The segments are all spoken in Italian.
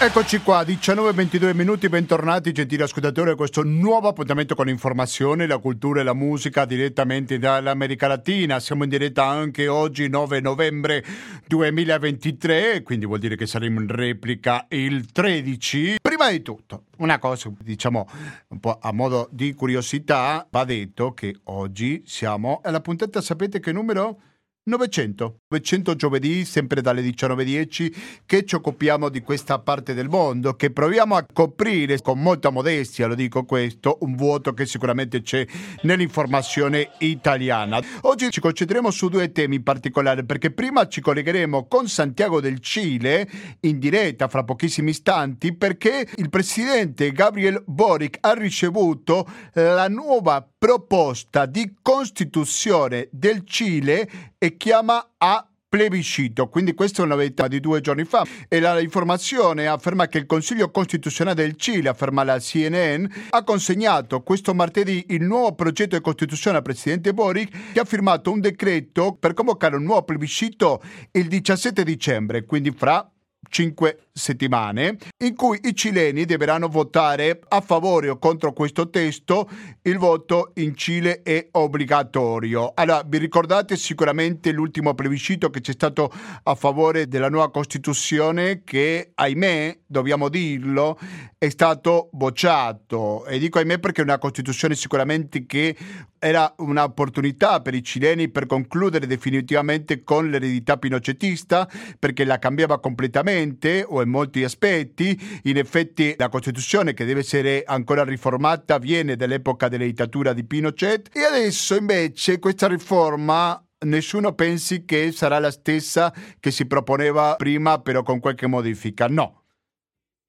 Eccoci qua, 19-22 minuti, bentornati gentili ascoltatori a questo nuovo appuntamento con l'informazione, la cultura e la musica direttamente dall'America Latina. Siamo in diretta anche oggi 9 novembre 2023, quindi vuol dire che saremo in replica il 13. Prima di tutto, una cosa, diciamo un po' a modo di curiosità, va detto che oggi siamo alla puntata, sapete che numero? 900. 900 giovedì, sempre dalle 19.10, che ci occupiamo di questa parte del mondo, che proviamo a coprire con molta modestia, lo dico questo, un vuoto che sicuramente c'è nell'informazione italiana. Oggi ci concentreremo su due temi in particolare, perché prima ci collegheremo con Santiago del Cile, in diretta fra pochissimi istanti, perché il presidente Gabriel Boric ha ricevuto la nuova proposta di costituzione del Cile e chiama a plebiscito, quindi questa è una novità di due giorni fa. E l'informazione afferma che il Consiglio Costituzionale del Cile, afferma la CNN, ha consegnato questo martedì il nuovo progetto di Costituzione al Presidente Boric che ha firmato un decreto per convocare un nuovo plebiscito il 17 dicembre, quindi fra cinque settimane in cui i cileni dovranno votare a favore o contro questo testo. Il voto in Cile è obbligatorio. Allora, vi ricordate sicuramente l'ultimo plebiscito che c'è stato a favore della nuova Costituzione che, ahimè, dobbiamo dirlo, è stato bocciato. E dico ahimè perché è una Costituzione sicuramente che era un'opportunità per i cileni per concludere definitivamente con l'eredità pinocetista perché la cambiava completamente o in molti aspetti. In effetti la Costituzione che deve essere ancora riformata viene dall'epoca della dittatura di Pinochet e adesso invece questa riforma nessuno pensi che sarà la stessa che si proponeva prima però con qualche modifica. No,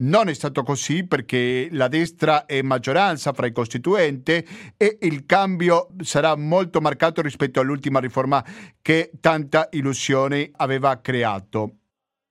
non è stato così perché la destra è maggioranza fra i costituenti e il cambio sarà molto marcato rispetto all'ultima riforma che tanta illusione aveva creato.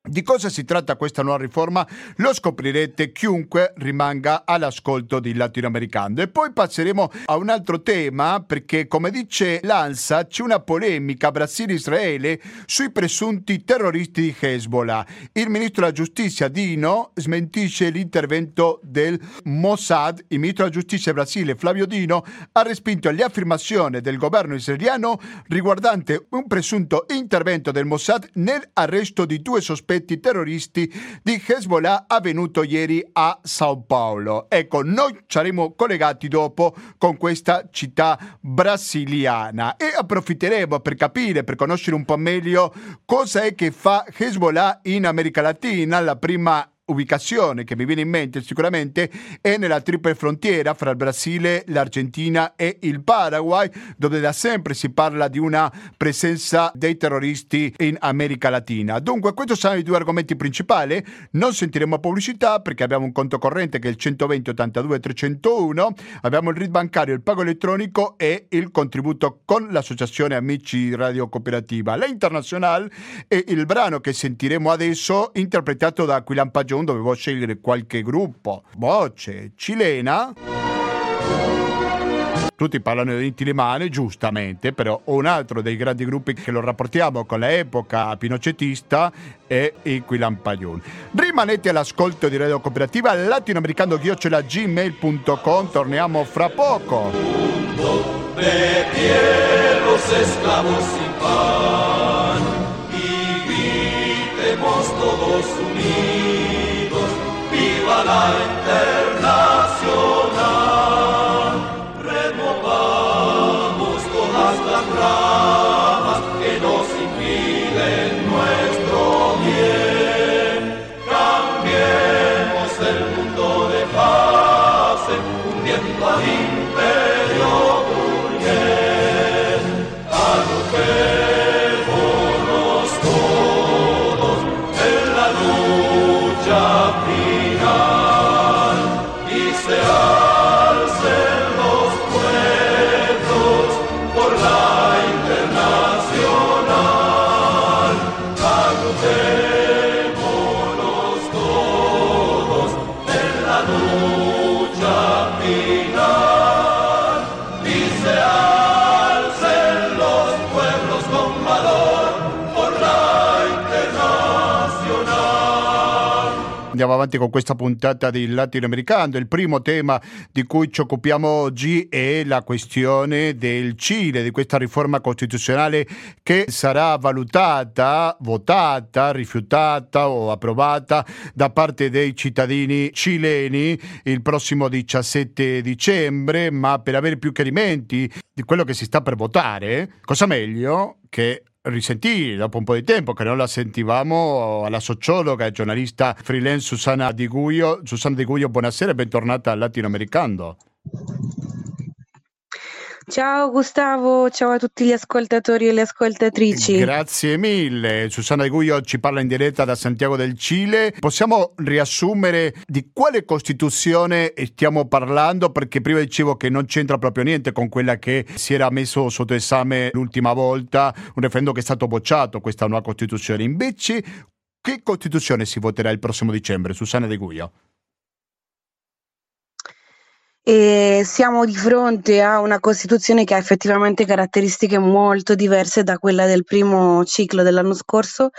Di cosa si tratta questa nuova riforma lo scoprirete chiunque rimanga all'ascolto di latinoamericano. E poi passeremo a un altro tema perché come dice l'ANSA c'è una polemica Brasile-Israele sui presunti terroristi di Hezbollah. Il ministro della giustizia Dino smentisce l'intervento del Mossad. Il ministro della giustizia Brasile Flavio Dino ha respinto le affermazioni del governo israeliano riguardante un presunto intervento del Mossad nell'arresto di due sospetti sospetti terroristi di Hezbollah avvenuto ieri a Sao Paulo. Ecco, noi saremo collegati dopo con questa città brasiliana e approfitteremo per capire, per conoscere un po' meglio cosa è che fa Hezbollah in America Latina, la prima ubicazione che mi viene in mente sicuramente è nella triple frontiera fra il Brasile, l'Argentina e il Paraguay, dove da sempre si parla di una presenza dei terroristi in America Latina. Dunque, questi sono i due argomenti principali. Non sentiremo pubblicità perché abbiamo un conto corrente che è il 120 82 301, abbiamo il RID bancario, il pago elettronico e il contributo con l'associazione Amici Radio Cooperativa. La internazionale è il brano che sentiremo adesso interpretato da Aquilan Pagione June dovevo scegliere qualche gruppo. Voce cilena. Tutti parlano di Tilemane, giustamente, però un altro dei grandi gruppi che lo rapportiamo con l'epoca pinocetista è i Quilampagliun. Rimanete all'ascolto di Radio Cooperativa latinoamericano-gmail.com, torniamo fra poco. Gritemos todos unidos. La internacional. Avanti con questa puntata di Latinoamericano. Il primo tema di cui ci occupiamo oggi è la questione del Cile, di questa riforma costituzionale che sarà valutata, votata, rifiutata o approvata da parte dei cittadini cileni il prossimo 17 dicembre, ma per avere più chiarimenti di quello che si sta per votare, cosa meglio che risentire dopo un po' di tempo che non la sentivamo alla sociologa e giornalista freelance Susana Di Guio. Susana Di Guio, buonasera e bentornata al Latinoamericano. Ciao Gustavo, ciao a tutti gli ascoltatori e le ascoltatrici. Grazie mille. Susanna De Guglio ci parla in diretta da Santiago del Cile. Possiamo riassumere di quale Costituzione stiamo parlando? Perché prima dicevo che non c'entra proprio niente con quella che si era messo sotto esame l'ultima volta, un referendum che è stato bocciato, questa nuova Costituzione. Invece, che Costituzione si voterà il prossimo dicembre? Susanna De Guglio. E siamo di fronte a una Costituzione che ha effettivamente caratteristiche molto diverse da quella del primo ciclo dell'anno scorso,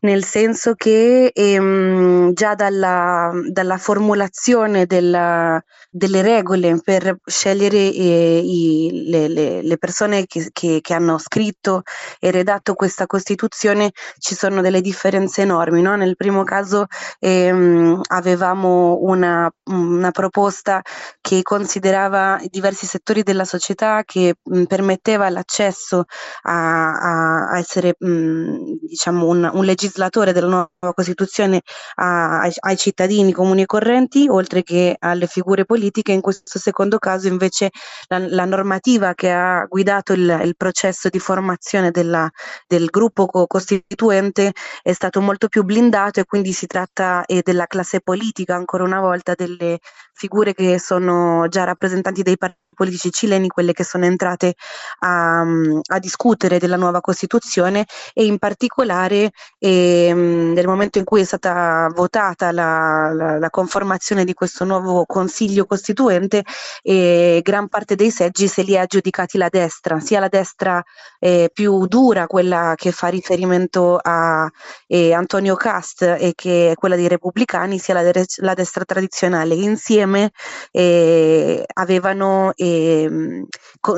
nel senso che ehm, già dalla, dalla formulazione della, delle regole per scegliere eh, i, le, le, le, persone che, che, che, hanno scritto e redatto questa Costituzione ci sono delle differenze enormi. No? Nel primo caso ehm, avevamo una, una proposta che che considerava diversi settori della società, che mh, permetteva l'accesso a, a essere mh, diciamo un, un, legislatore della nuova Costituzione a, ai, ai, cittadini comuni e correnti, oltre che alle figure politiche. In questo secondo caso invece la, la normativa che ha guidato il, il processo di formazione della, del gruppo co- costituente è stato molto più blindato e quindi si tratta eh, della classe politica ancora una volta delle figure che sono già rappresentanti dei partiti politici cileni, quelle che sono entrate a, a discutere della nuova Costituzione e in particolare eh, nel momento in cui è stata votata la, la, la conformazione di questo nuovo Consiglio Costituente, eh, gran parte dei seggi se li ha aggiudicati la destra, sia la destra eh, più dura, quella che fa riferimento a eh, Antonio Cast e che è quella dei repubblicani, sia la, la destra tradizionale. Insieme eh, avevano e,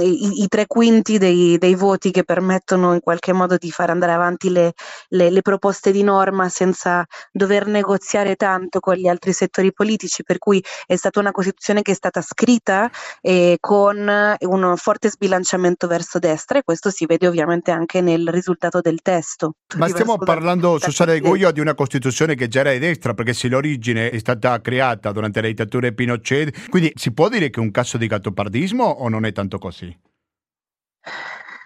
i, i, tre quinti dei, dei, voti che permettono in qualche modo di far andare avanti le, le, le, proposte di norma senza dover negoziare tanto con gli altri settori politici, per cui è stata una Costituzione che è stata scritta eh, con un forte sbilanciamento verso destra e questo si vede ovviamente anche nel risultato del testo. Ma stiamo parlando, Susana De Guglio, di una Costituzione che già era di destra, perché se l'origine è stata creata durante la dittatura di Pinochet, quindi si può dire che è un caso di gattopardismo? Giornalismo o non è tanto così?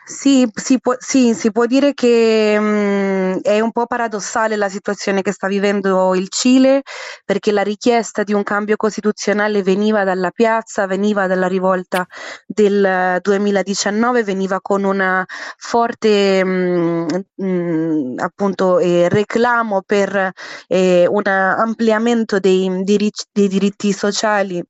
Sì, si può, sì, si può dire che mh, mm, è un po' paradossale la situazione che sta vivendo il Cile, perché la richiesta di un cambio costituzionale veniva dalla piazza, veniva dalla rivolta del 2019, veniva con una forte mh, mm, mh, appunto, eh, reclamo per eh, un ampliamento dei, dei diritti sociali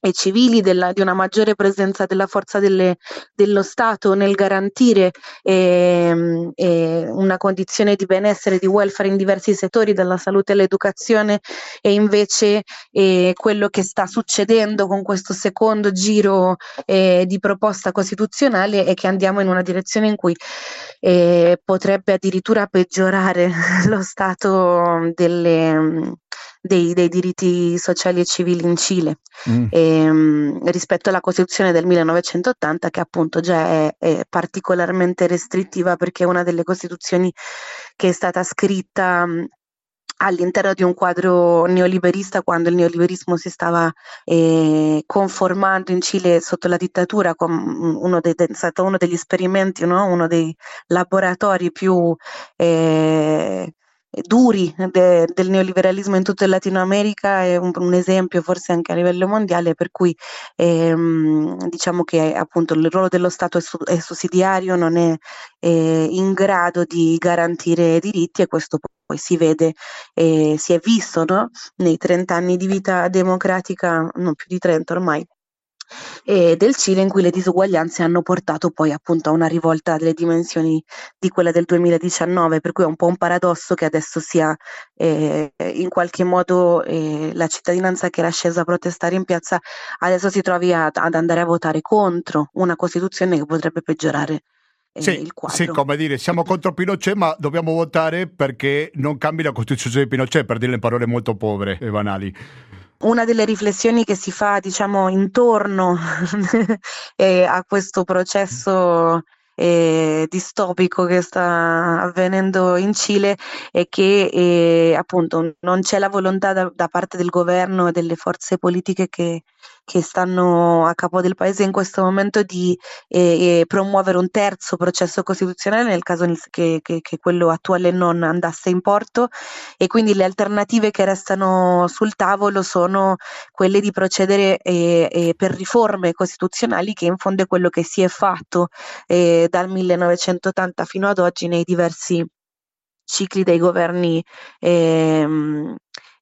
e civili della, di una maggiore presenza della forza delle, dello Stato nel garantire eh, eh, una condizione di benessere, di welfare in diversi settori, dalla salute all'educazione e invece eh, quello che sta succedendo con questo secondo giro eh, di proposta costituzionale è che andiamo in una direzione in cui eh, potrebbe addirittura peggiorare lo stato delle dei, dei, diritti sociali e civili in Cile mm. e, ehm, rispetto alla Costituzione del 1980 che appunto già è, è, particolarmente restrittiva perché è una delle Costituzioni che è stata scritta all'interno di un quadro neoliberista quando il neoliberismo si stava eh, conformando in Cile sotto la dittatura con uno dei, è stato uno degli esperimenti, no? uno dei laboratori più eh, duri de, del neoliberalismo in tutta Latino America è un, un, esempio forse anche a livello mondiale per cui ehm, diciamo che appunto il ruolo dello Stato è, su, è sussidiario, non è, è, in grado di garantire diritti e questo poi si vede e si è visto no? nei 30 anni di vita democratica, non più di 30 ormai, e del Cile in cui le disuguaglianze hanno portato poi appunto a una rivolta delle dimensioni di quella del 2019, per cui è un po' un paradosso che adesso sia eh, in qualche modo eh, la cittadinanza che era scesa a protestare in piazza adesso si trovi a, ad andare a votare contro una Costituzione che potrebbe peggiorare eh, sì, il quadro. Sì, come dire, siamo contro Pinochet, ma dobbiamo votare perché non cambi la Costituzione di Pinochet, per dirle in parole molto povere e banali. Una delle riflessioni che si fa, diciamo, intorno eh, a questo processo eh, distopico che sta avvenendo in Cile è che eh, appunto non c'è la volontà da, da, parte del governo e delle forze politiche che che stanno a capo del paese in questo momento di eh, eh, promuovere un terzo processo costituzionale nel caso che, che, che, quello attuale non andasse in porto. E quindi le alternative che restano sul tavolo sono quelle di procedere eh, eh per riforme costituzionali che in fondo è quello che si è fatto eh, dal 1980 fino ad oggi nei diversi cicli dei governi ehm,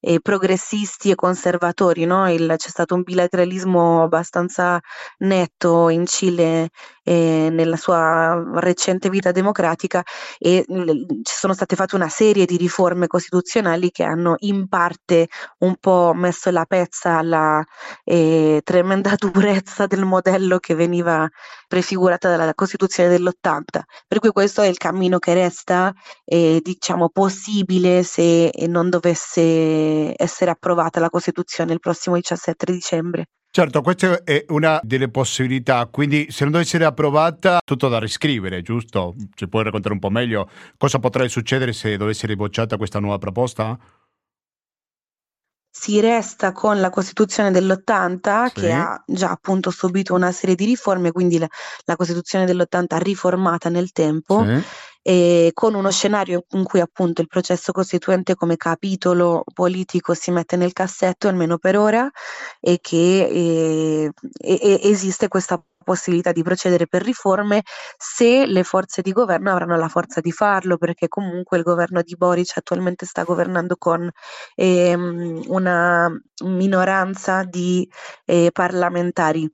eh, progressisti e conservatori, no? Il, c'è stato un bilateralismo abbastanza netto in Cile eh, nella sua recente vita democratica e l- ci sono state fatte una serie di riforme costituzionali che hanno in parte un po' messo la pezza alla eh, tremenda durezza del modello che veniva prefigurata dalla Costituzione dell'80. Per cui questo è il cammino che resta, eh, diciamo, possibile se non dovesse essere approvata la Costituzione il prossimo 17 dicembre. Certo, questa è una delle possibilità, quindi se non dovesse essere approvata, tutto da riscrivere, giusto? Ci puoi raccontare un po' meglio cosa potrebbe succedere se dovesse essere bocciata questa nuova proposta? si resta con la Costituzione dell'80 sì. che ha già appunto subito una serie di riforme, quindi la, la Costituzione dell'80 riformata nel tempo. Sì. E con uno scenario in cui appunto il processo costituente come capitolo politico si mette nel cassetto almeno per ora e che eh, esiste questa possibilità di procedere per riforme se le forze di governo avranno la forza di farlo, perché comunque il governo di Boric attualmente sta governando con ehm, una minoranza di eh, parlamentari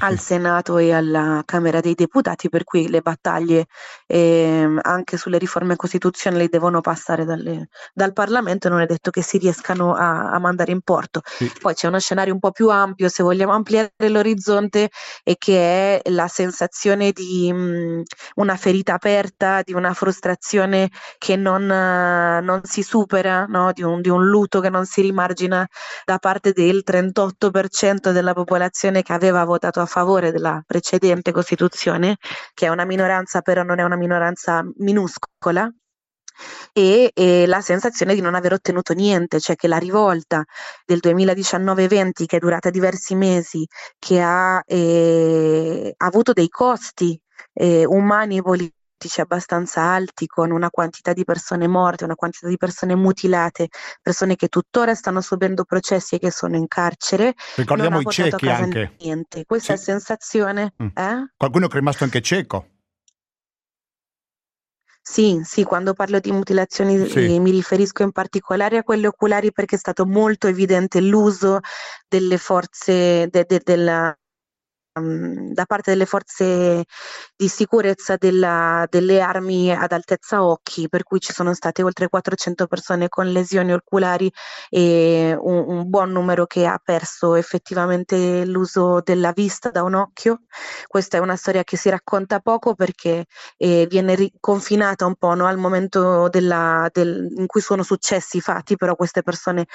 al Senato e alla Camera dei Deputati, per cui le battaglie eh, anche sulle riforme costituzionali devono passare dalle, dal Parlamento e non è detto che si riescano a, a mandare in porto. Sì. Poi c'è uno scenario un po' più ampio, se vogliamo ampliare l'orizzonte, e che è la sensazione di mh, mm, una ferita aperta, di una frustrazione che non, uh, non si supera, no? di, un, di un lutto che non si rimargina da parte del 38% della popolazione che aveva votato a favore della precedente Costituzione, che è una minoranza però non è una minoranza minuscola, e, e, la sensazione di non aver ottenuto niente, cioè che la rivolta del 2019-20 che è durata diversi mesi, che ha, eh, avuto dei costi eh, umani e politici, politici abbastanza alti, con una quantità di persone morte, una quantità di persone mutilate, persone che tuttora stanno subendo processi e che sono in carcere. Ricordiamo i ciechi anche. Niente. Questa sì. sensazione. Mm. Eh? Qualcuno che è rimasto anche cieco. Sì, sì, quando parlo di mutilazioni sì. eh, mi riferisco in particolare a quelle oculari perché è stato molto evidente l'uso delle forze de, de, della, da parte delle forze di sicurezza della, delle armi ad altezza occhi, per cui ci sono state oltre 400 persone con lesioni oculari e un, un buon numero che ha perso effettivamente l'uso della vista da un occhio. Questa è una storia che si racconta poco perché eh, viene ri- confinata un po' no, al momento della, del, in cui sono successi i fatti, però queste persone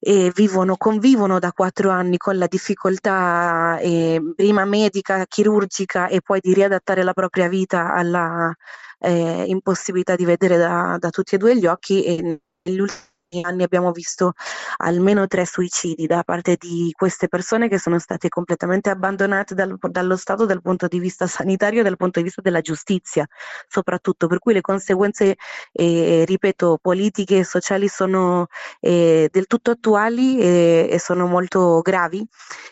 e vivono, convivono da quattro anni con la difficoltà eh, prima medica, chirurgica e poi di riadattare la propria vita alla eh, impossibilità di vedere da, da, tutti e due gli occhi e negli ultimi anni abbiamo visto almeno tre suicidi da parte di queste persone che sono state completamente abbandonate dal, dallo Stato dal punto di vista sanitario e dal punto di vista della giustizia, soprattutto. Per cui le conseguenze, eh, ripeto, politiche e sociali sono eh, del tutto attuali e, e, sono molto gravi.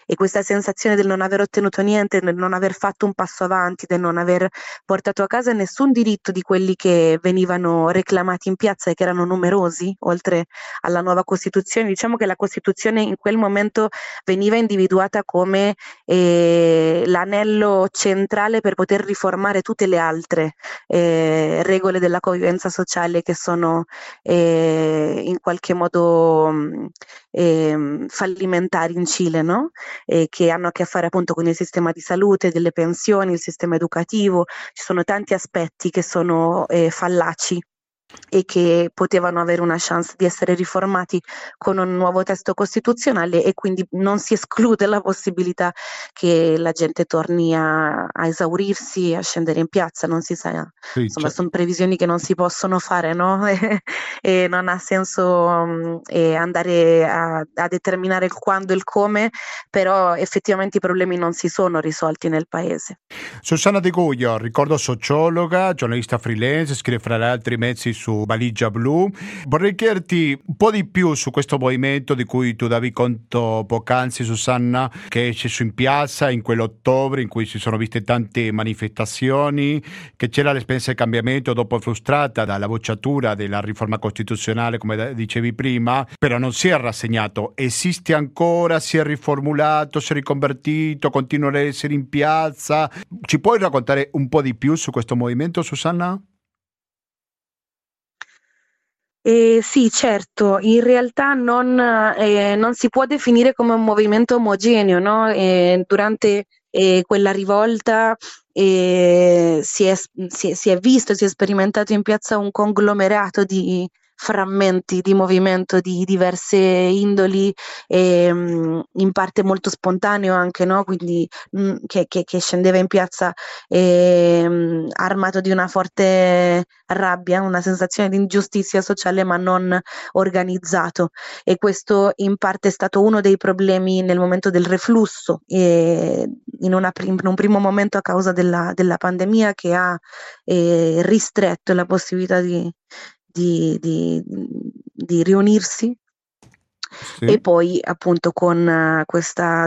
E questa sensazione del non aver ottenuto niente, del non aver fatto un passo avanti, del non aver portato a casa nessun diritto di quelli che venivano reclamati in piazza e che erano numerosi, oltre alla nuova Costituzione. Diciamo che la Costituzione in quel momento veniva individuata come eh, l'anello centrale per poter riformare tutte le altre eh, regole della convivenza sociale che sono eh, in qualche modo mm, ehm, fallimentari in Cile, no? che hanno a che fare appunto con il sistema di salute, delle pensioni, il sistema educativo. Ci sono tanti aspetti che sono eh, fallaci e che potevano avere una chance di essere riformati con un nuovo testo costituzionale e quindi non si esclude la possibilità che la gente torni a, a esaurirsi, a scendere in piazza, non si sa, sì, insomma certo. sono previsioni che non si possono fare no? e, e, non ha senso um, andare a, a, determinare il quando e il come, però effettivamente i problemi non si sono risolti nel paese. Susanna De Goglio, ricordo sociologa, giornalista freelance, scrive fra gli altri mezzi su Valigia Blu. Vorrei chiederti un po' di più su questo movimento di cui tu davi conto poc'anzi, Susanna, che è sceso in piazza in quell'ottobre in cui si sono viste tante manifestazioni, che c'era l'esperienza del cambiamento dopo frustrata dalla bocciatura della riforma costituzionale, come dicevi prima, però non si è rassegnato. Esiste ancora, si è riformulato, si è riconvertito, continua ad essere in piazza. Ci puoi raccontare un po' di più su questo movimento, Susanna? Eh, sì, certo, in realtà non, eh, non, si può definire come un movimento omogeneo, no? eh, durante eh, quella rivolta eh, si è, si, si, è, visto, si è sperimentato in piazza un conglomerato di, frammenti di movimento di diverse indoli, e, mm, in parte molto spontaneo anche, no? quindi mh, mm, che, che, che, scendeva in piazza e, mh, mm, armato di una forte rabbia, una sensazione di ingiustizia sociale ma non organizzato e questo in parte è stato uno dei problemi nel momento del reflusso in, prim- in un primo momento a causa della, della pandemia che ha eh, ristretto la possibilità di, di, di, di riunirsi sì. e poi appunto con, uh,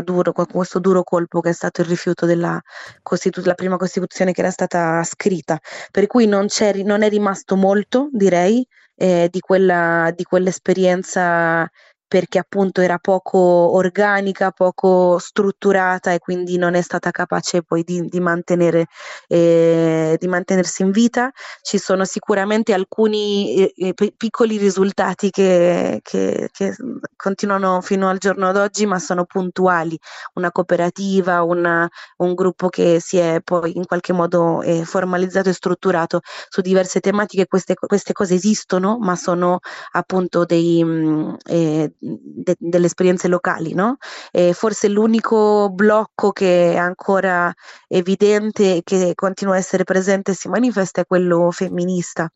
duro, con, questo duro colpo che è stato il rifiuto della, Costitu- prima Costituzione che era stata scritta, per cui non, non è rimasto molto, direi, eh, di, quella, di quell'esperienza perché appunto era poco organica, poco strutturata e quindi non è stata capace poi di, di, mantenere, eh, di mantenersi in vita. Ci sono sicuramente alcuni eh, eh piccoli risultati che, che, che, continuano fino al giorno d'oggi, ma sono puntuali. Una cooperativa, una, un gruppo che si è poi in qualche modo eh, formalizzato e strutturato su diverse tematiche. Queste, queste cose esistono, ma sono appunto dei... Mh, mm, eh, de- delle esperienze locali, no? E forse l'unico blocco che è ancora evidente e che continua a essere presente e si manifesta è quello femminista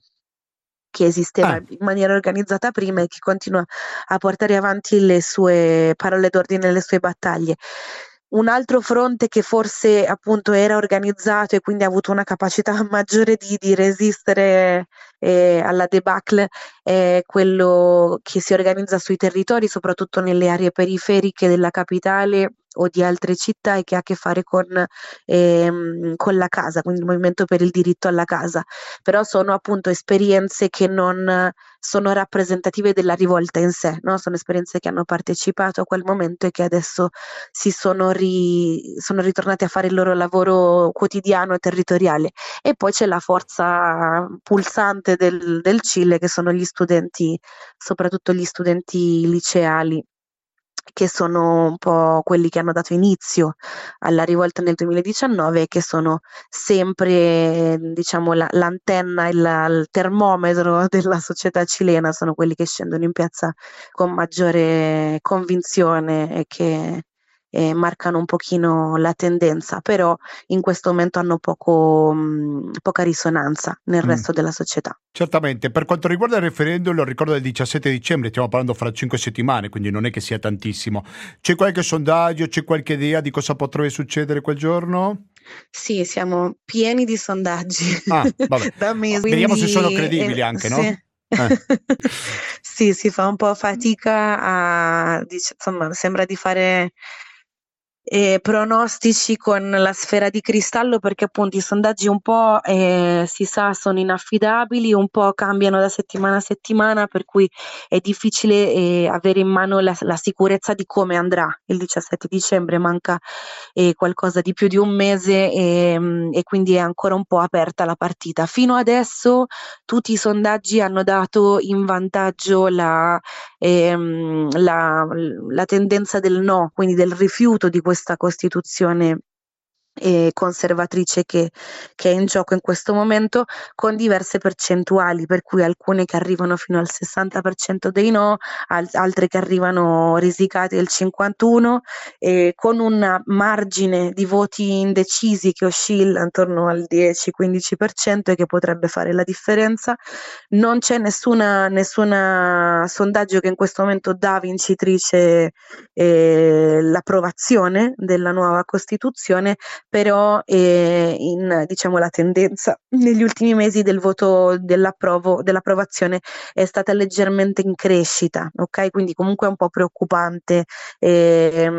che esisteva ah. in maniera organizzata prima e che continua a portare avanti le sue parole d'ordine, le sue battaglie. Un altro fronte che forse appunto era organizzato e quindi ha avuto una capacità maggiore di, di resistere eh, alla debacle è quello che si organizza sui territori, soprattutto nelle aree periferiche della capitale o di altre città e che ha a che fare con, ehm, con, la casa, quindi il movimento per il diritto alla casa. Però sono appunto esperienze che non sono rappresentative della rivolta in sé, no? sono esperienze che hanno partecipato a quel momento e che adesso si sono, ri, sono ritornati a fare il loro lavoro quotidiano e territoriale. E poi c'è la forza pulsante del, del Cile che sono gli studenti, soprattutto gli studenti liceali che sono un po' quelli che hanno dato inizio alla rivolta nel 2019 e che sono sempre diciamo la, l'antenna, il, il termometro della società cilena, sono quelli che scendono in piazza con maggiore convinzione e che eh, marcano un pochino la tendenza, però in questo momento hanno poco, mh, poca risonanza nel mm. resto della società. Certamente, per quanto riguarda il referendum, lo ricordo del 17 dicembre, stiamo parlando fra cinque settimane, quindi non è che sia tantissimo. C'è qualche sondaggio, c'è qualche idea di cosa potrebbe succedere quel giorno? Sì, siamo pieni di sondaggi. Ah, vabbè. da mesi. Vediamo se sono credibili eh, anche, no? Sì. Eh. sì, si fa un po' fatica a, insomma, sembra di fare eh, pronostici con la sfera di cristallo perché appunto i sondaggi un po' eh, si sa sono inaffidabili, un po' cambiano da settimana a settimana per cui è difficile eh, avere in mano la, la, sicurezza di come andrà il 17 dicembre, manca eh, qualcosa di più di un mese e, ehm, e quindi è ancora un po' aperta la partita. Fino adesso tutti i sondaggi hanno dato in vantaggio la, ehm, la, la tendenza del no, quindi del rifiuto di questo questa Costituzione eh, conservatrice che, che, è in gioco in questo momento con diverse percentuali, per cui alcune che arrivano fino al 60% dei no, al- altre che arrivano risicate del 51%, eh, con un margine di voti indecisi che oscilla intorno al 10-15% e che potrebbe fare la differenza. Non c'è nessuna, nessuna sondaggio che in questo momento dà vincitrice eh, l'approvazione della nuova Costituzione però eh, in, diciamo, la tendenza negli ultimi mesi del voto dell'approvazione è stata leggermente in crescita, ok? Quindi comunque è un po' preoccupante eh,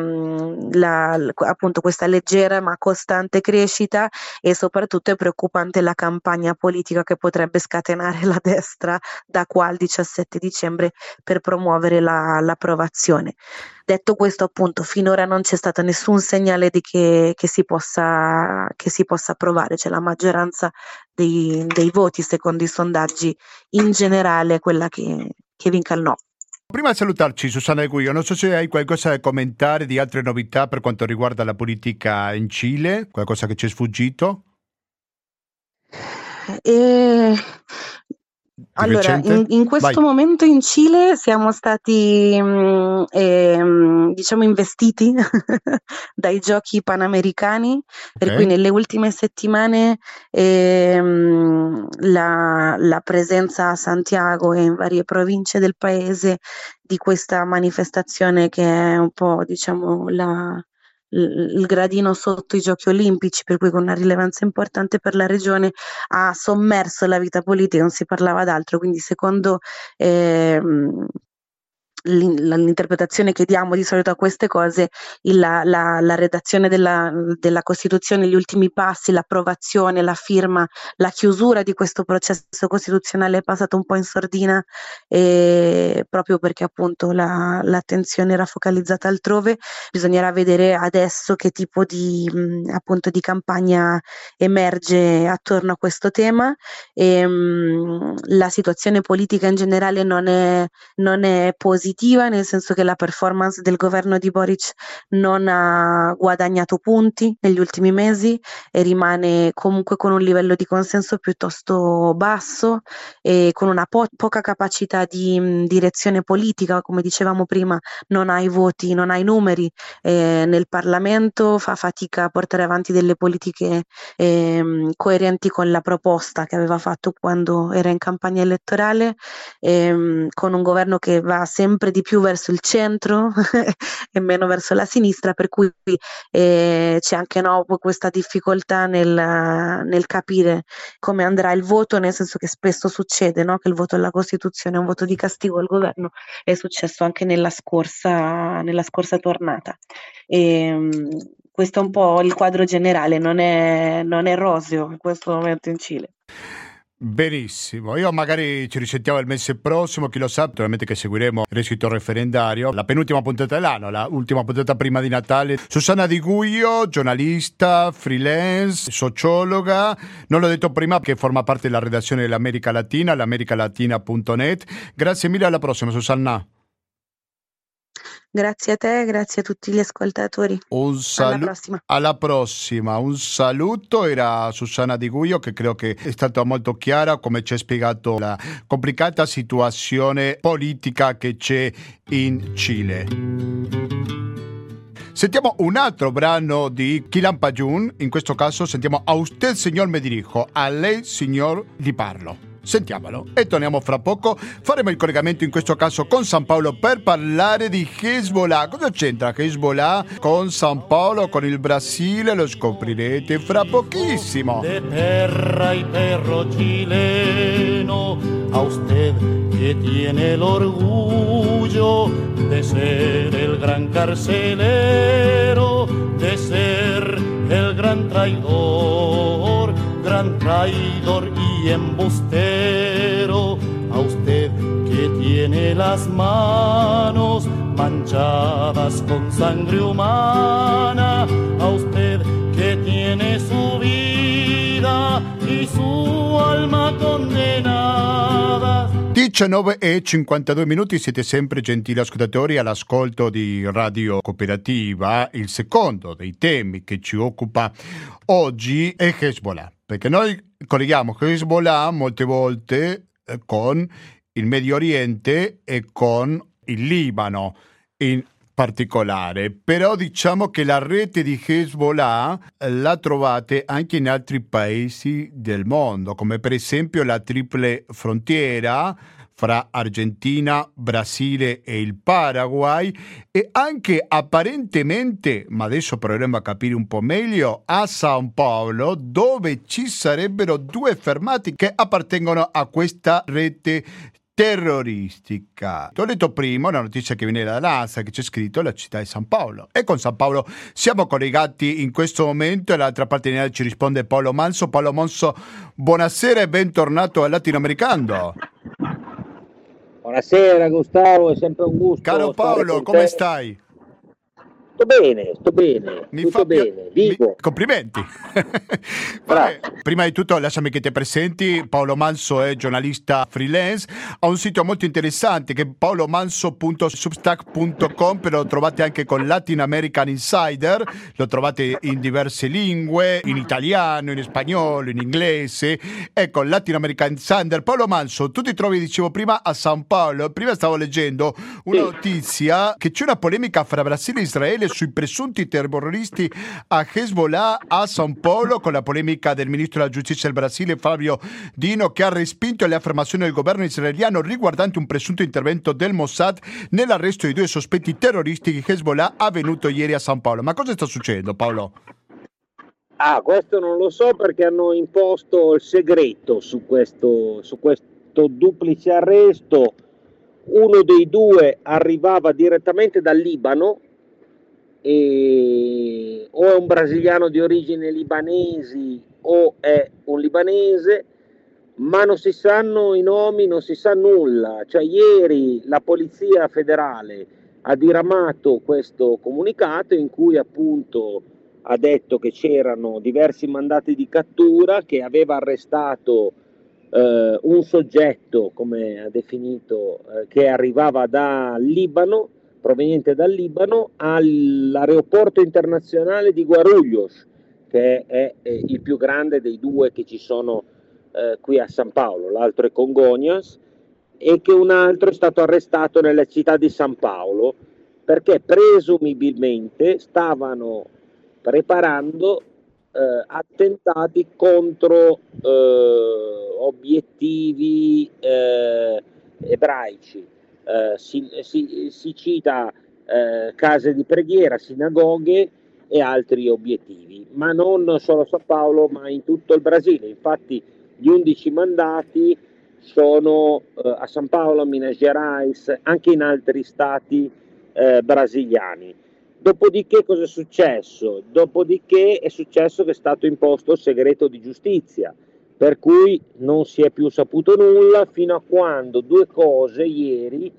la, appunto questa leggera ma costante crescita e soprattutto è preoccupante la campagna politica che potrebbe scatenare la destra da qua al 17 dicembre per promuovere la, l'approvazione. Detto questo, appunto, finora non c'è stato nessun segnale di che, che, si, possa, che si possa approvare, cioè la maggioranza dei, dei, voti, secondo i sondaggi, in generale è quella che, che vinca il no. Prima di salutarci, Susanna De Guido, non so se hai qualcosa da commentare di altre novità per quanto riguarda la politica in Cile, qualcosa che ci è sfuggito? Eh, allora, in, in, questo Vai. momento in Cile siamo stati, mh, mm, eh, diciamo, investiti dai giochi panamericani, per cui nelle ultime settimane eh, la, la, presenza a Santiago e in varie province del paese di questa manifestazione che è un po', diciamo, la, il gradino sotto i giochi olimpici, per cui con una rilevanza importante per la regione, ha sommerso la vita politica, non si parlava d'altro, quindi secondo eh, l'interpretazione che diamo di solito a queste cose, la, la, la, redazione della, della, Costituzione, gli ultimi passi, l'approvazione, la firma, la chiusura di questo processo costituzionale è passato un po' in sordina eh, proprio perché appunto la, l'attenzione era focalizzata altrove. Bisognerà vedere adesso che tipo di, mh, appunto, di campagna emerge attorno a questo tema. E, mh, la situazione politica in generale non è, non è positiva positiva, nel senso che la performance del governo di Boric non ha guadagnato punti negli ultimi mesi e rimane comunque con un livello di consenso piuttosto basso e con una po- poca capacità di mh, direzione politica, come dicevamo prima, non ha i voti, non ha i numeri eh, nel Parlamento, fa fatica a portare avanti delle politiche eh, coerenti con la proposta che aveva fatto quando era in campagna elettorale, eh, con un governo che va sempre sempre di più verso il centro e meno verso la sinistra, per cui eh, c'è anche no, questa difficoltà nel, nel, capire come andrà il voto, nel senso che spesso succede no, che il voto alla Costituzione è un voto di castigo al governo, è successo anche nella scorsa, nella scorsa tornata. E, ehm, questo è un po' il quadro generale, non è, non è roseo in questo momento in Cile. Benissimo, io magari ci risentiamo il mese prossimo, chi lo sa, naturalmente che seguiremo il resito referendario, la penultima puntata dell'anno, la ultima puntata prima di Natale. Susanna Di Guio, giornalista, freelance, sociologa, non l'ho detto prima che forma parte della redazione dell'America Latina, l'americalatina.net. Grazie mille, alla prossima Susanna. Grazie a te, grazie a tutti gli ascoltatori. Un saluto. Alla prossima. Alla prossima. Un saluto era Susanna Di Guio che credo che è stata molto chiara come ci ha spiegato la complicata situazione politica che c'è in Cile. Sentiamo un altro brano di Kilan Pajun, in questo caso sentiamo A usted signor me dirijo, a lei signor gli parlo. Sentiamolo e torniamo fra poco. Faremo il collegamento in questo caso con San Paolo per parlare di Hezbollah. Cosa c'entra Hezbollah con San Paolo, con il Brasile? Lo scoprirete fra pochissimo. De perra y perro chileno, a usted que tiene el orgullo de ser el gran carcelero, de ser el gran traidor, gran traidor embustero, a usted que tiene las manos manchadas con sangre humana, a usted que tiene su vida y su alma condenada. 19 e 52 minuti, siete sempre gentili ascoltatori all'ascolto di Radio Cooperativa. Il secondo dei temi che ci occupa oggi è Hezbollah, perché noi colleghiamo Hezbollah molte volte eh, con il Medio Oriente e con il Libano. In particolare, però diciamo che la rete di Hezbollah eh, la trovate anche in altri paesi del mondo, come per esempio la triple frontiera fra Argentina, Brasile e il Paraguay e anche apparentemente, ma adesso proveremo a capire un po' meglio, a San Paolo dove ci sarebbero due fermati che appartengono a questa rete terroristica. Ti ho detto prima una notizia che viene da NASA che c'è scritto la città di San Paolo e con San Paolo siamo collegati in questo momento e dall'altra parte di ci risponde Paolo Manso. Paolo Manso, buonasera e bentornato al Latinoamericano. Buonasera Gustavo, è sempre un gusto. Caro Paolo, come stai? Sto bene, sto bene, mi tutto bene, vivo. Mi... Complimenti. Vabbè, prima di tutto lasciami che ti presenti, Paolo Manso è giornalista freelance, ha un sito molto interessante che è paolomanso.substack.com, però lo trovate anche con Latin American Insider, lo trovate in diverse lingue, in italiano, in spagnolo, in inglese, ecco Latin American Insider. Paolo Manso, tu ti trovi, dicevo prima, a San Paolo, prima stavo leggendo una sì. notizia che c'è una polemica fra Brasile e Israele sui presunti terroristi a Hezbollah a San Paolo con la polemica del ministro della giustizia del Brasile Fabio Dino che ha respinto le affermazioni del governo israeliano riguardanti un presunto intervento del Mossad nell'arresto di due sospetti terroristi di Hezbollah avvenuto ieri a San Paolo. Ma cosa sta succedendo Paolo? Ah, questo non lo so perché hanno imposto il segreto su questo, su questo duplice arresto. Uno dei due arrivava direttamente dal Libano e o è un brasiliano di origine libanesi o è un libanese, ma non si sanno i nomi, non si sa nulla. Cioè, ieri la Polizia federale ha diramato questo comunicato in cui appunto ha detto che c'erano diversi mandati di cattura, che aveva arrestato eh, un soggetto, come ha definito, eh, che arrivava dal Libano proveniente dal Libano all'aeroporto internazionale di Guarulhos, che è, è, il più grande dei due che ci sono eh, qui a San Paolo, l'altro è Congonias, e che un altro è stato arrestato nella città di San Paolo perché presumibilmente stavano preparando eh, attentati contro eh, obiettivi eh, ebraici eh, si, si, si, cita eh, case di preghiera, sinagoghe e altri obiettivi, ma non solo a San Paolo, ma in tutto il Brasile. Infatti gli 11 mandati sono eh, a San Paolo, a Minas Gerais, anche in altri stati eh, brasiliani. Dopodiché cosa è successo? Dopodiché è successo che è stato imposto il segreto di giustizia per cui non si è più saputo nulla fino a quando due cose ieri.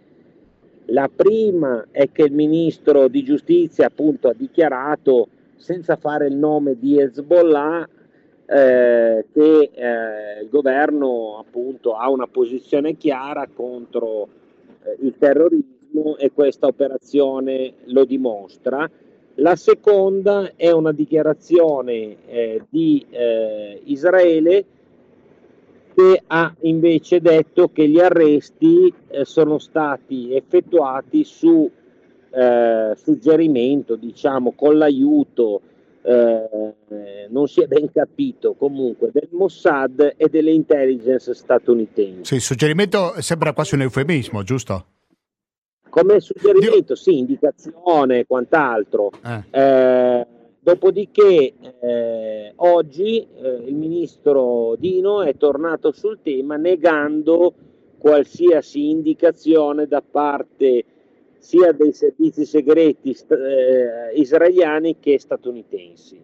La prima è che il ministro di giustizia appunto ha dichiarato, senza fare il nome di Hezbollah, eh, che eh, il governo appunto ha una posizione chiara contro eh, il terrorismo e questa operazione lo dimostra. La seconda è una dichiarazione eh, di eh, Israele che ha invece detto che gli arresti eh, sono stati effettuati su eh, suggerimento, diciamo, con l'aiuto eh, non si è ben capito comunque del Mossad e delle intelligence statunitensi. Sì, il suggerimento sembra quasi un eufemismo, giusto? Come suggerimento, Dio. sì, indicazione e quant'altro. Eh. Dopodiché eh, oggi eh, il ministro Dino è tornato sul tema negando qualsiasi indicazione da parte sia dei servizi segreti eh, israeliani che statunitensi.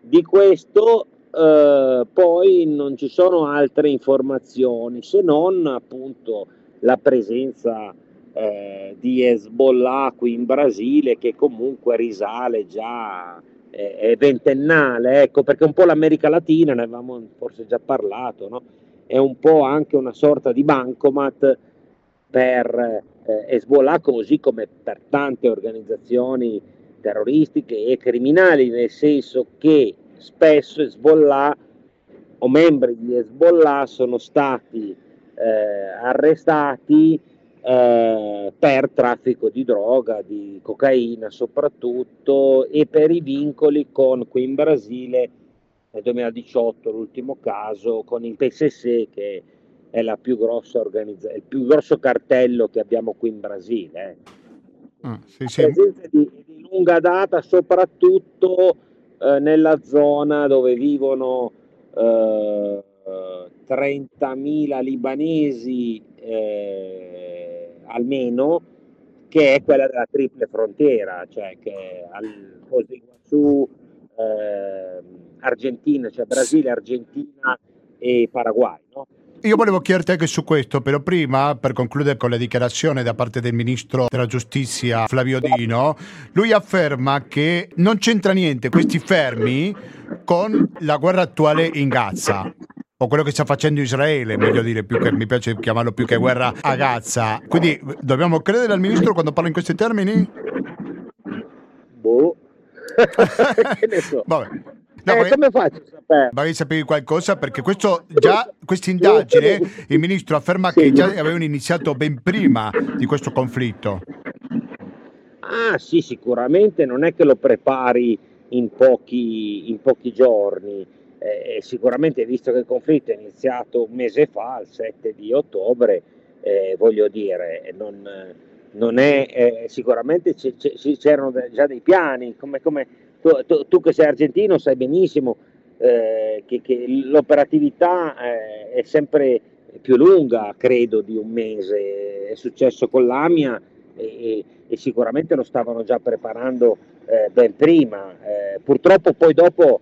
Di questo eh, poi non ci sono altre informazioni se non appunto la presenza eh, di Hezbollah qui in Brasile che comunque risale già è ventennale, ecco perché un po' l'America Latina, ne avevamo forse già parlato, no? è un po' anche una sorta di bancomat per eh, Hezbollah così come per tante organizzazioni terroristiche e criminali, nel senso che spesso Hezbollah o membri di Hezbollah sono stati eh, arrestati eh, per traffico di droga, di cocaina soprattutto e per i vincoli con qui in Brasile nel 2018 l'ultimo caso con il PSC che è la più grossa organizza- il più grosso cartello che abbiamo qui in Brasile. Eh. Ah, sì, sì. Presenza di, di, lunga data, soprattutto eh, nella zona dove vivono eh, 30.000 libanesi eh, almeno, che è quella della triple frontiera, cioè che al di Iguazú, eh, Argentina, cioè Brasile, Argentina e Paraguay. No? Io volevo chiederti anche su questo, però prima, per concludere con la dichiarazione da parte del ministro della giustizia Flavio Dino, lui afferma che non c'entra niente questi fermi con la guerra attuale in Gaza o quello che sta facendo Israele, meglio dire, più che, mi piace chiamarlo più che guerra a Gaza. Quindi dobbiamo credere al ministro quando parla in questi termini? Boh. che ne so. Vabbè. No, eh, come faccio a sapere? Magari sapevi qualcosa perché questo già questa indagine il ministro afferma sì. che già avevano iniziato ben prima di questo conflitto. Ah sì, sicuramente non è che lo prepari in pochi, in pochi giorni. Eh, sicuramente visto che il conflitto è iniziato un mese fa, il 7 di ottobre, eh, voglio dire, non, non è, eh, sicuramente c- c- c'erano già dei piani, come, come tu, tu, tu, che sei argentino sai benissimo eh, che, che, l'operatività eh, è sempre più lunga, credo, di un mese. È successo con l'AMIA e, e, sicuramente lo stavano già preparando eh, ben prima. Purtroppo poi dopo,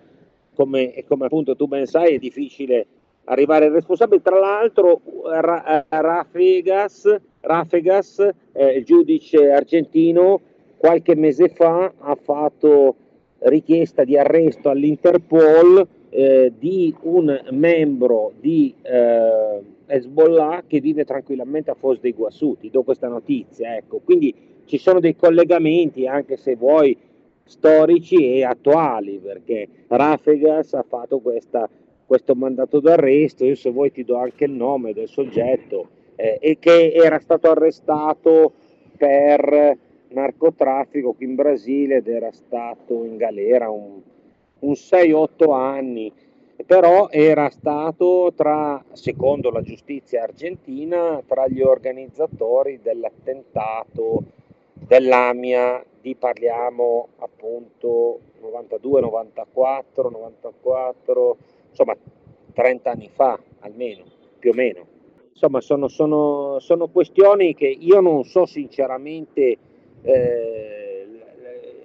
come, come, appunto tu ben sai, è difficile arrivare ai responsabili. Tra l'altro Ra- Rafegas, Rafegas eh, il giudice argentino, qualche mese fa ha fatto richiesta di arresto all'Interpol eh, di un membro di eh, Hezbollah che vive tranquillamente a Foz dei Guasù, ti do questa notizia, ecco. quindi ci sono dei collegamenti anche se vuoi storici e attuali perché Rafegas ha fatto questa, questo mandato d'arresto, io se vuoi ti do anche il nome del soggetto eh, e che era stato arrestato per narcotraffico qui in Brasile ed era stato in galera un, un 6-8 anni, però era stato tra, secondo la giustizia argentina, tra gli organizzatori dell'attentato dell'AMIA di parliamo appunto 92, 94, 94, insomma 30 anni fa almeno, più o meno. Insomma sono, sono, sono questioni che io non so sinceramente eh,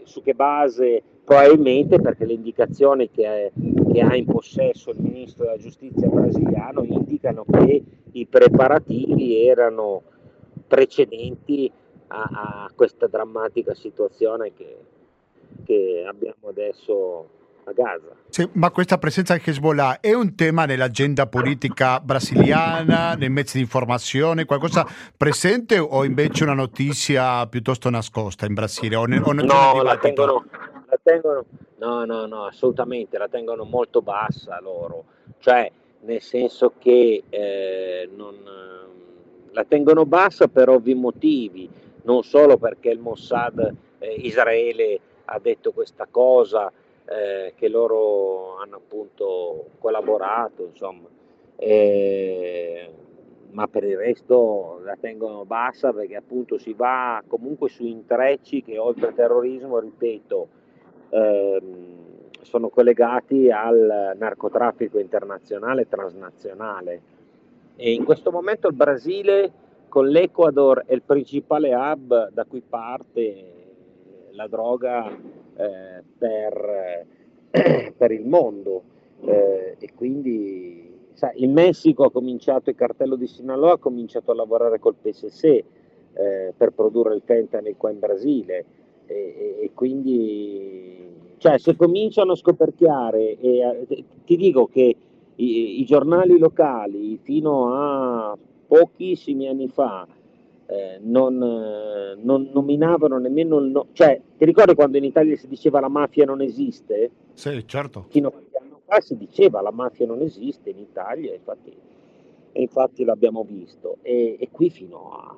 su che base probabilmente perché le indicazioni che, che, ha in possesso il ministro della giustizia brasiliano indicano che i preparativi erano precedenti a, a questa drammatica situazione che, che abbiamo adesso a Gaza. Sì, ma questa presenza di Hezbollah è un tema nell'agenda politica brasiliana, nei mezzi di informazione, qualcosa presente o invece una notizia piuttosto nascosta in Brasile? O, ne, o no, la tengono, la tengono, no, no, no, assolutamente, la tengono molto bassa loro, cioè nel senso che eh, non, la tengono bassa per ovvi motivi, non solo perché il Mossad eh, Israele ha detto questa cosa, eh, che loro hanno appunto collaborato, insomma. Eh, ma per il resto la tengono bassa perché appunto si va comunque su intrecci che oltre al terrorismo, ripeto, ehm, sono collegati al narcotraffico internazionale e transnazionale. E in questo momento il Brasile con l'Ecuador è il principale hub da cui parte la droga eh, per, per, il mondo. Eh, e quindi sa, il Messico ha cominciato, il cartello di Sinaloa ha cominciato a lavorare col PSC eh, per produrre il fentanyl qua in Brasile. E, e, e quindi cioè, se cominciano a scoperchiare, e, eh, ti dico che i, i, giornali locali fino a pochissimi anni fa eh, non, eh, non, nominavano nemmeno il nome, cioè ti ricordi quando in Italia si diceva la mafia non esiste? Sì, certo. Fino a qualche anno fa si diceva la mafia non esiste in Italia, infatti, infatti l'abbiamo visto. E, e qui fino a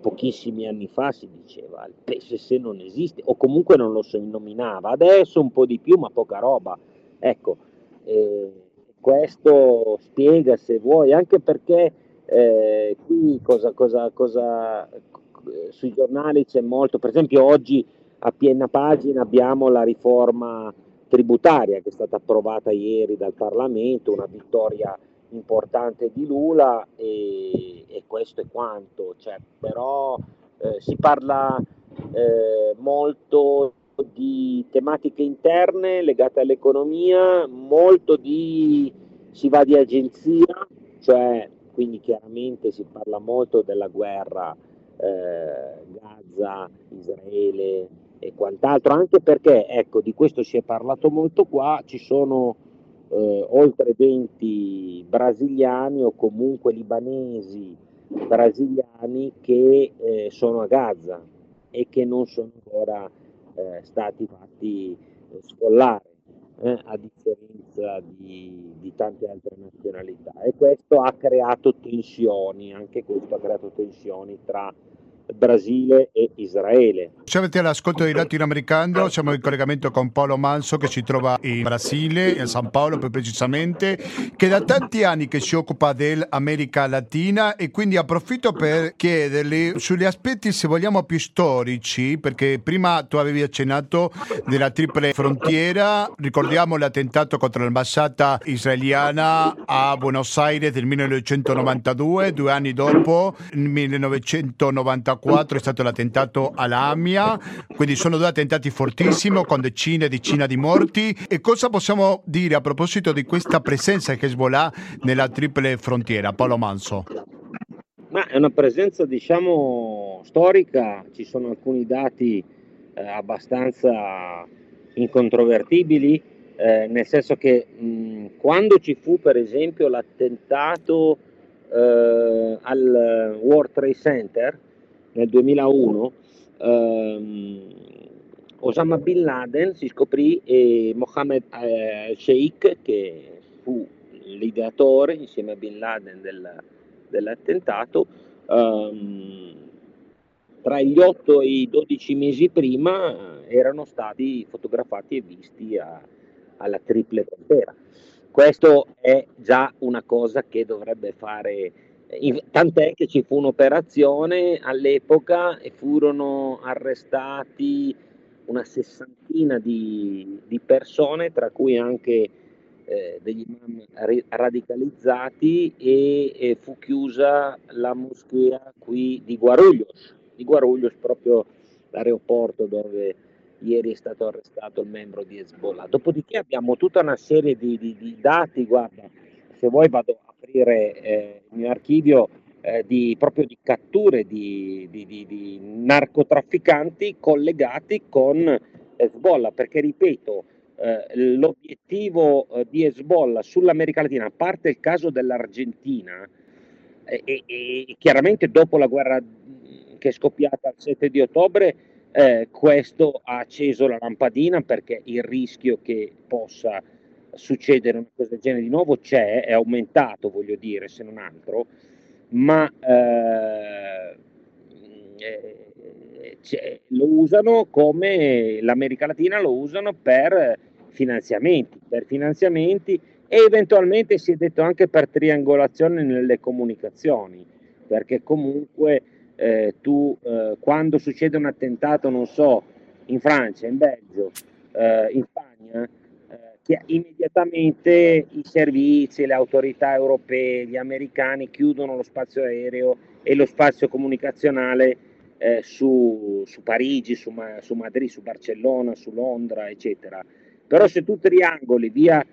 pochissimi anni fa si diceva il PSS non esiste o comunque non lo si nominava, adesso un po' di più ma poca roba. Ecco, eh, questo spiega se vuoi, anche perché eh, qui cosa, cosa, cosa, sui giornali c'è molto, per esempio oggi a piena pagina abbiamo la riforma tributaria che è stata approvata ieri dal Parlamento, una vittoria importante di Lula e, e questo è quanto, cioè, però eh, si parla eh, molto di tematiche interne legate all'economia, molto di si va di agenzia, cioè quindi chiaramente si parla molto della guerra eh, Gaza, Israele e quant'altro, anche perché ecco, di questo si è parlato molto qua, ci sono eh, oltre 20 brasiliani o comunque libanesi brasiliani che eh, sono a Gaza e che non sono ancora eh, stati fatti sfollare, eh, a differenza di, di, tante altre nazionalità. E questo ha creato tensioni, anche questo ha creato tensioni tra Brasile e Israele. Siete all'ascolto di Latinoamericano, siamo in collegamento con Paolo Manso che si trova in Brasile, a San Paolo più precisamente, che da tanti anni che si occupa dell'America Latina e quindi approfitto per chiedergli sugli aspetti se vogliamo più storici, perché prima tu avevi accennato della triple frontiera, ricordiamo l'attentato contro l'ambasciata israeliana a Buenos Aires del 1992, due anni dopo, nel 1994 1994 è stato l'attentato all'Amia, quindi sono due attentati fortissimi con decine e decine di morti. E cosa possiamo dire a proposito di questa presenza di Hezbollah nella triple frontiera? Paolo Manso. Ma è una presenza, diciamo, storica, ci sono alcuni dati eh, abbastanza incontrovertibili, eh, nel senso che mh, quando ci fu per esempio l'attentato eh, al World Trade Center, nel 2001 ehm, Osama Bin Laden si scoprì e Mohammed eh, Sheikh, che fu l'ideatore insieme a Bin Laden del, dell'attentato, ehm, tra gli 8 e i 12 mesi prima erano stati fotografati e visti a, alla triple frontiera. Questo è già una cosa che dovrebbe fare tant'è che ci fu un'operazione all'epoca e furono arrestati una sessantina di, di persone, tra cui anche eh, degli imam radicalizzati e, e, fu chiusa la moschea qui di Guarulhos, di Guarulhos proprio l'aeroporto dove ieri è stato arrestato il membro di Hezbollah. Dopodiché abbiamo tutta una serie di, di, di dati, guarda, se vuoi vado aprire eh, il mio archivio eh, di, proprio di catture di, di, di, narcotrafficanti collegati con Hezbollah, perché ripeto, eh, l'obiettivo eh, di Hezbollah sull'America Latina, a parte il caso dell'Argentina, e, e chiaramente dopo la guerra che è scoppiata il 7 di ottobre, eh, questo ha acceso la lampadina perché il rischio che possa succedere una cosa del genere di nuovo c'è, è aumentato voglio dire se non altro, ma eh, eh lo usano come l'America Latina lo usano per finanziamenti, per finanziamenti e eventualmente si è detto anche per triangolazione nelle comunicazioni, perché comunque eh, tu eh, quando succede un attentato, non so, in Francia, in Belgio, eh, in Spagna, immediatamente i servizi, le autorità europee, gli americani chiudono lo spazio aereo e lo spazio comunicazionale eh, su, su, Parigi, su, su Madrid, su Barcellona, su Londra, eccetera. Però se tu triangoli via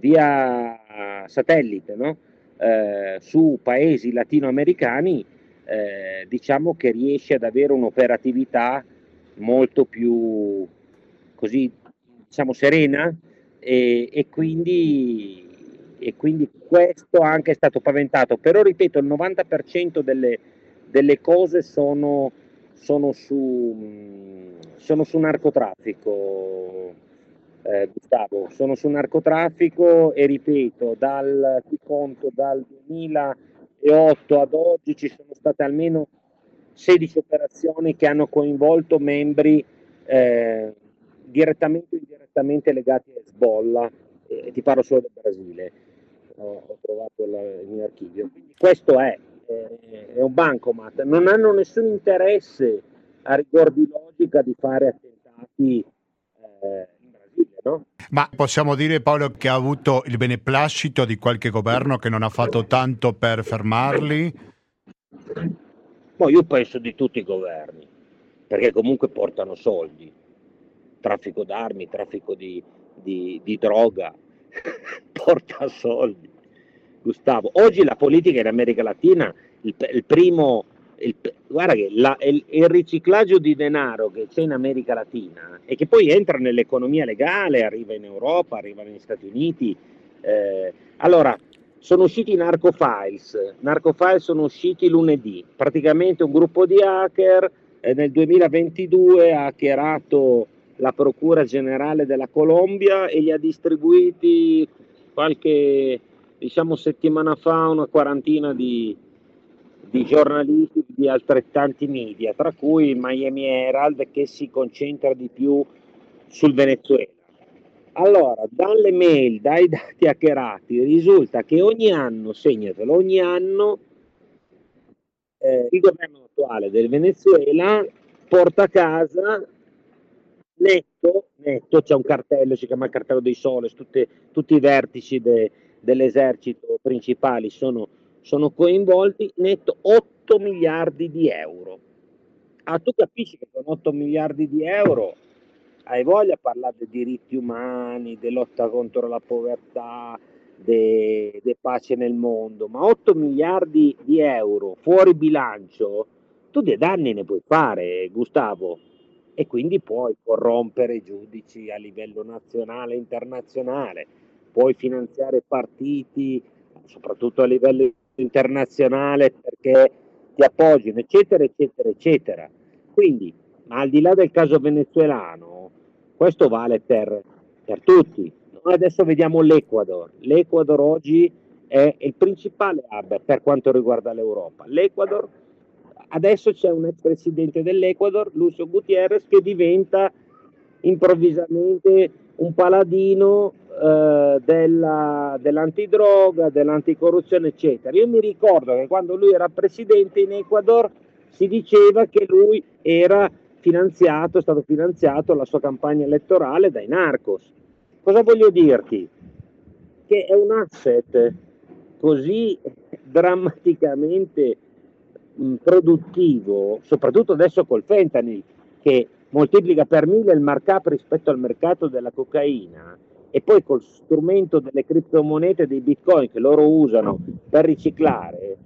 via satellite no? eh, su paesi latinoamericani, eh, diciamo che riesce ad avere un'operatività molto più così, diciamo, serena e, e, quindi, e quindi questo anche è stato paventato. Però ripeto, il 90% delle, delle cose sono, sono, su, sono su narcotraffico eh, Gustavo, sono sul narcotraffico e ripeto, dal, conto, dal 2008 ad oggi ci sono state almeno 16 operazioni che hanno coinvolto membri eh, direttamente o indirettamente legati a Hezbollah, eh, ti parlo solo del Brasile, ho, ho trovato la, il mio archivio. Quindi questo è, eh, è un bancomat, non hanno nessun interesse a rigor di logica di fare attentati eh, no? Ma possiamo dire Paolo che ha avuto il beneplacito di qualche governo che non ha fatto tanto per fermarli? No, io penso di tutti i governi, perché comunque portano soldi, traffico d'armi, traffico di, di, di droga, porta soldi. Gustavo, oggi la politica in America Latina, il, il primo il, guarda che la, il, il, riciclaggio di denaro che c'è in America Latina e che poi entra nell'economia legale, arriva in Europa, arriva negli Stati Uniti. Eh, allora, sono usciti i narcofiles, narcofiles sono usciti lunedì, praticamente un gruppo di hacker eh, nel 2022 ha hackerato la Procura Generale della Colombia e li ha distribuiti qualche, diciamo, settimana fa una quarantina di, di giornalisti di altrettanti media, tra cui Miami Herald che si concentra di più sul Venezuela. Allora, dalle mail, dai dati hackerati, risulta che ogni anno, segnatelo, ogni anno eh, il governo attuale del Venezuela porta a casa netto, netto, c'è un cartello, si chiama il cartello dei soles, tutte, tutti i vertici de, dell'esercito principali sono sono coinvolti netto 8 miliardi di euro. Ah, tu capisci che con 8 miliardi di euro hai voglia di parlare dei diritti umani, di lotta contro la povertà, di pace nel mondo, ma 8 miliardi di euro fuori bilancio, tu dei danni ne puoi fare, Gustavo, e quindi puoi corrompere giudici a livello nazionale e internazionale, puoi finanziare partiti, soprattutto a livello internazionale perché ti appoggiano, eccetera, eccetera, eccetera. Quindi, al di là del caso venezuelano, questo vale per, per tutti. Noi adesso vediamo l'Ecuador. L'Ecuador oggi è il principale hub per quanto riguarda l'Europa. L'Ecuador, adesso c'è un ex presidente dell'Ecuador, Lucio Gutierrez, che diventa improvvisamente un paladino eh, della, dell'antidroga, dell'anticorruzione, eccetera. Io mi ricordo che quando lui era presidente in Ecuador si diceva che lui era finanziato, è stato finanziato la sua campagna elettorale dai narcos. Cosa voglio dirti? Che è un asset così drammaticamente produttivo, soprattutto adesso col fentanyl, che moltiplica per mille il markup rispetto al mercato della cocaina, e poi col strumento delle criptomonete dei bitcoin che loro usano per riciclare,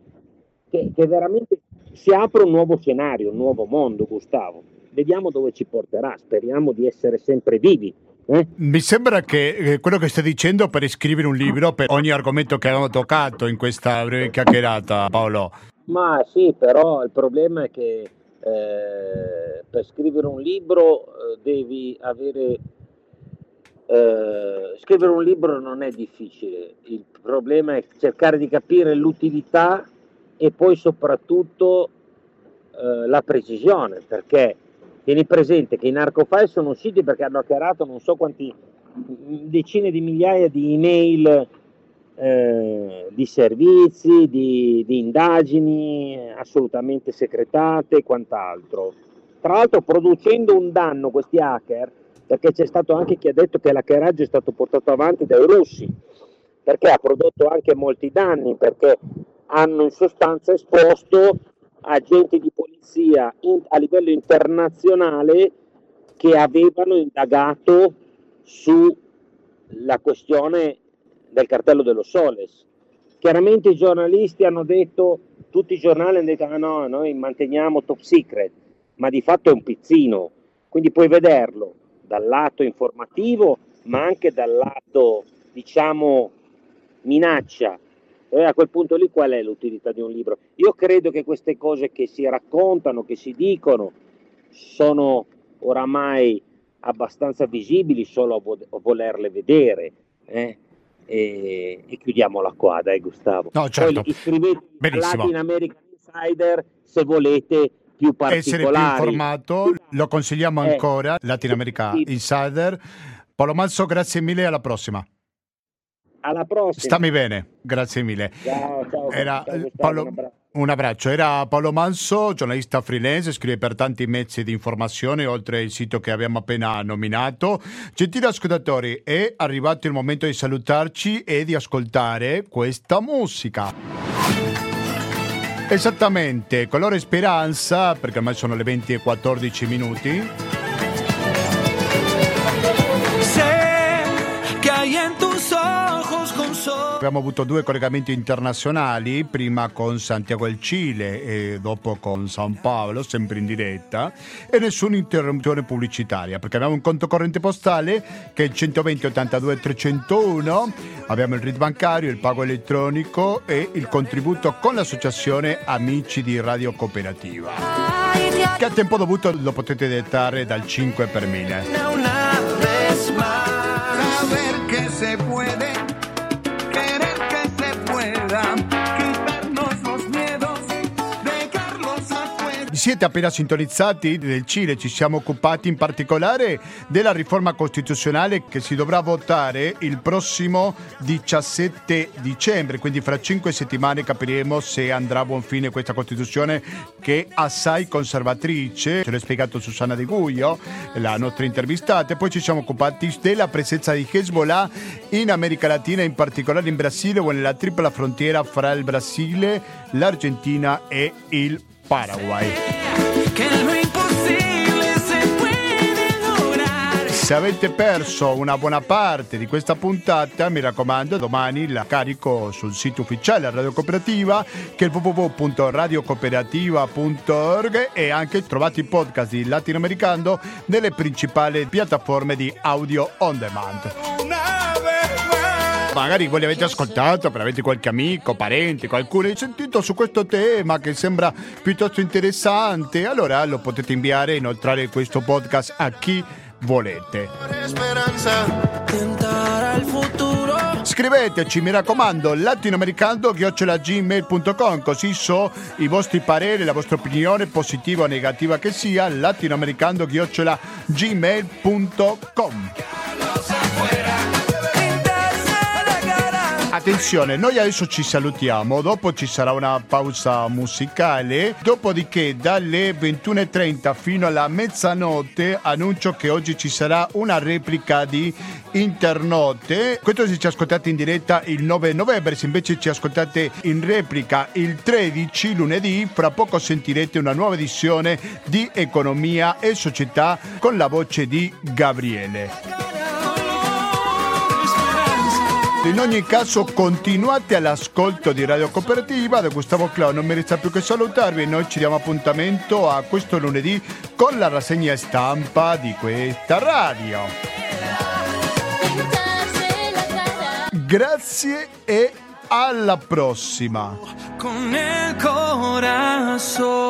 che, che veramente si apre un nuovo scenario, un nuovo mondo, Gustavo. Vediamo dove ci porterà, speriamo di essere sempre vivi. Eh? Mi sembra che eh, quello che stai dicendo per scrivere un libro per ogni argomento che abbiamo toccato in questa breve chiacchierata, Paolo. Ma sì, però il problema è che eh, per scrivere un libro eh, devi avere eh, scrivere un libro non è difficile, il problema è cercare di capire l'utilità e poi soprattutto eh, la precisione, perché tieni presente che i narcofile sono usciti perché hanno hackerato non so quanti decine di migliaia di email eh, di servizi, di, di, indagini assolutamente segretate e quant'altro. Tra l'altro producendo un danno questi hacker, perché c'è stato anche chi ha detto che l'hackeraggio è stato portato avanti dai russi, perché ha prodotto anche molti danni, perché hanno in sostanza esposto agenti di polizia in, a livello internazionale che avevano indagato sulla questione del cartello dello Soles. Chiaramente i giornalisti hanno detto, tutti i giornali hanno detto, ah no, noi manteniamo top secret, ma di fatto è un pizzino, quindi puoi vederlo dal lato informativo, ma anche dal lato, diciamo, minaccia. E a quel punto lì qual è l'utilità di un libro? Io credo che queste cose che si raccontano, che si dicono, sono oramai abbastanza visibili solo a, vo- a volerle vedere. Eh? E, e, chiudiamola qua, dai Gustavo. No, certo. Poi iscrivetevi a Latin American Insider se volete più. Essere più informato, lo consigliamo eh, ancora, Latin America sì. Insider. Paolo Manso, grazie mille, alla prossima. Alla prossima. Stammi bene, grazie mille. Ciao, ciao. Era ciao, Paolo, un abbraccio. Era Paolo Manso, giornalista freelance, scrive per tanti mezzi di informazione, oltre il sito che abbiamo appena nominato. Gentili ascoltatori, è arrivato il momento di salutarci e di ascoltare questa musica. Esattamente, colore speranza, perché ormai sono le 20 e 14 minuti. Abbiamo avuto due collegamenti internazionali, prima con Santiago del Cile e dopo con San Paolo, sempre in diretta, e nessuna interruzione pubblicitaria, perché abbiamo un conto corrente postale che è il 120 82 301, abbiamo il RID bancario, il pago elettronico e il contributo con l'associazione Amici di Radio Cooperativa, che a tempo dovuto lo potete dettare dal 5 per 1000. Siete appena sintonizzati del Cile, ci siamo occupati in particolare della riforma costituzionale che si dovrà votare il prossimo 17 dicembre, quindi fra cinque settimane capiremo se andrà a buon fine questa Costituzione che è assai conservatrice, ce l'ha spiegato Susanna De Guglio, la nostra intervistata, poi ci siamo occupati della presenza di Hezbollah in America Latina, in particolare in Brasile o nella tripla frontiera fra il Brasile, l'Argentina e il Paraguay. Se avete perso una buona parte di questa puntata, mi raccomando, domani la carico sul sito ufficiale Radio Cooperativa, che è www.radiocooperativa.org e anche trovate i podcast di Latinoamericano nelle principali piattaforme di audio on demand magari voi li avete ascoltato per avete qualche amico, parente, qualcuno hai sentito su questo tema che sembra piuttosto interessante, allora lo potete inviare e inoltrare questo podcast a chi volete. Scriveteci, mi raccomando, latinoamericando-gmail.com così so i vostri pareri, la vostra opinione, positiva o negativa che sia, latinoamericando-gmail.com. Attenzione, noi adesso ci salutiamo, dopo ci sarà una pausa musicale, dopodiché dalle 21.30 fino alla mezzanotte annuncio che oggi ci sarà una replica di Internote. Questo se ci ascoltate in diretta il 9 novembre, se invece ci ascoltate in replica il 13 lunedì, fra poco sentirete una nuova edizione di Economia e Società con la voce di Gabriele. In ogni caso continuate all'ascolto di Radio Cooperativa, da Gustavo Clau non mi resta più che salutarvi e noi ci diamo appuntamento a questo lunedì con la rassegna stampa di questa radio. Grazie e alla prossima. Con il corazón.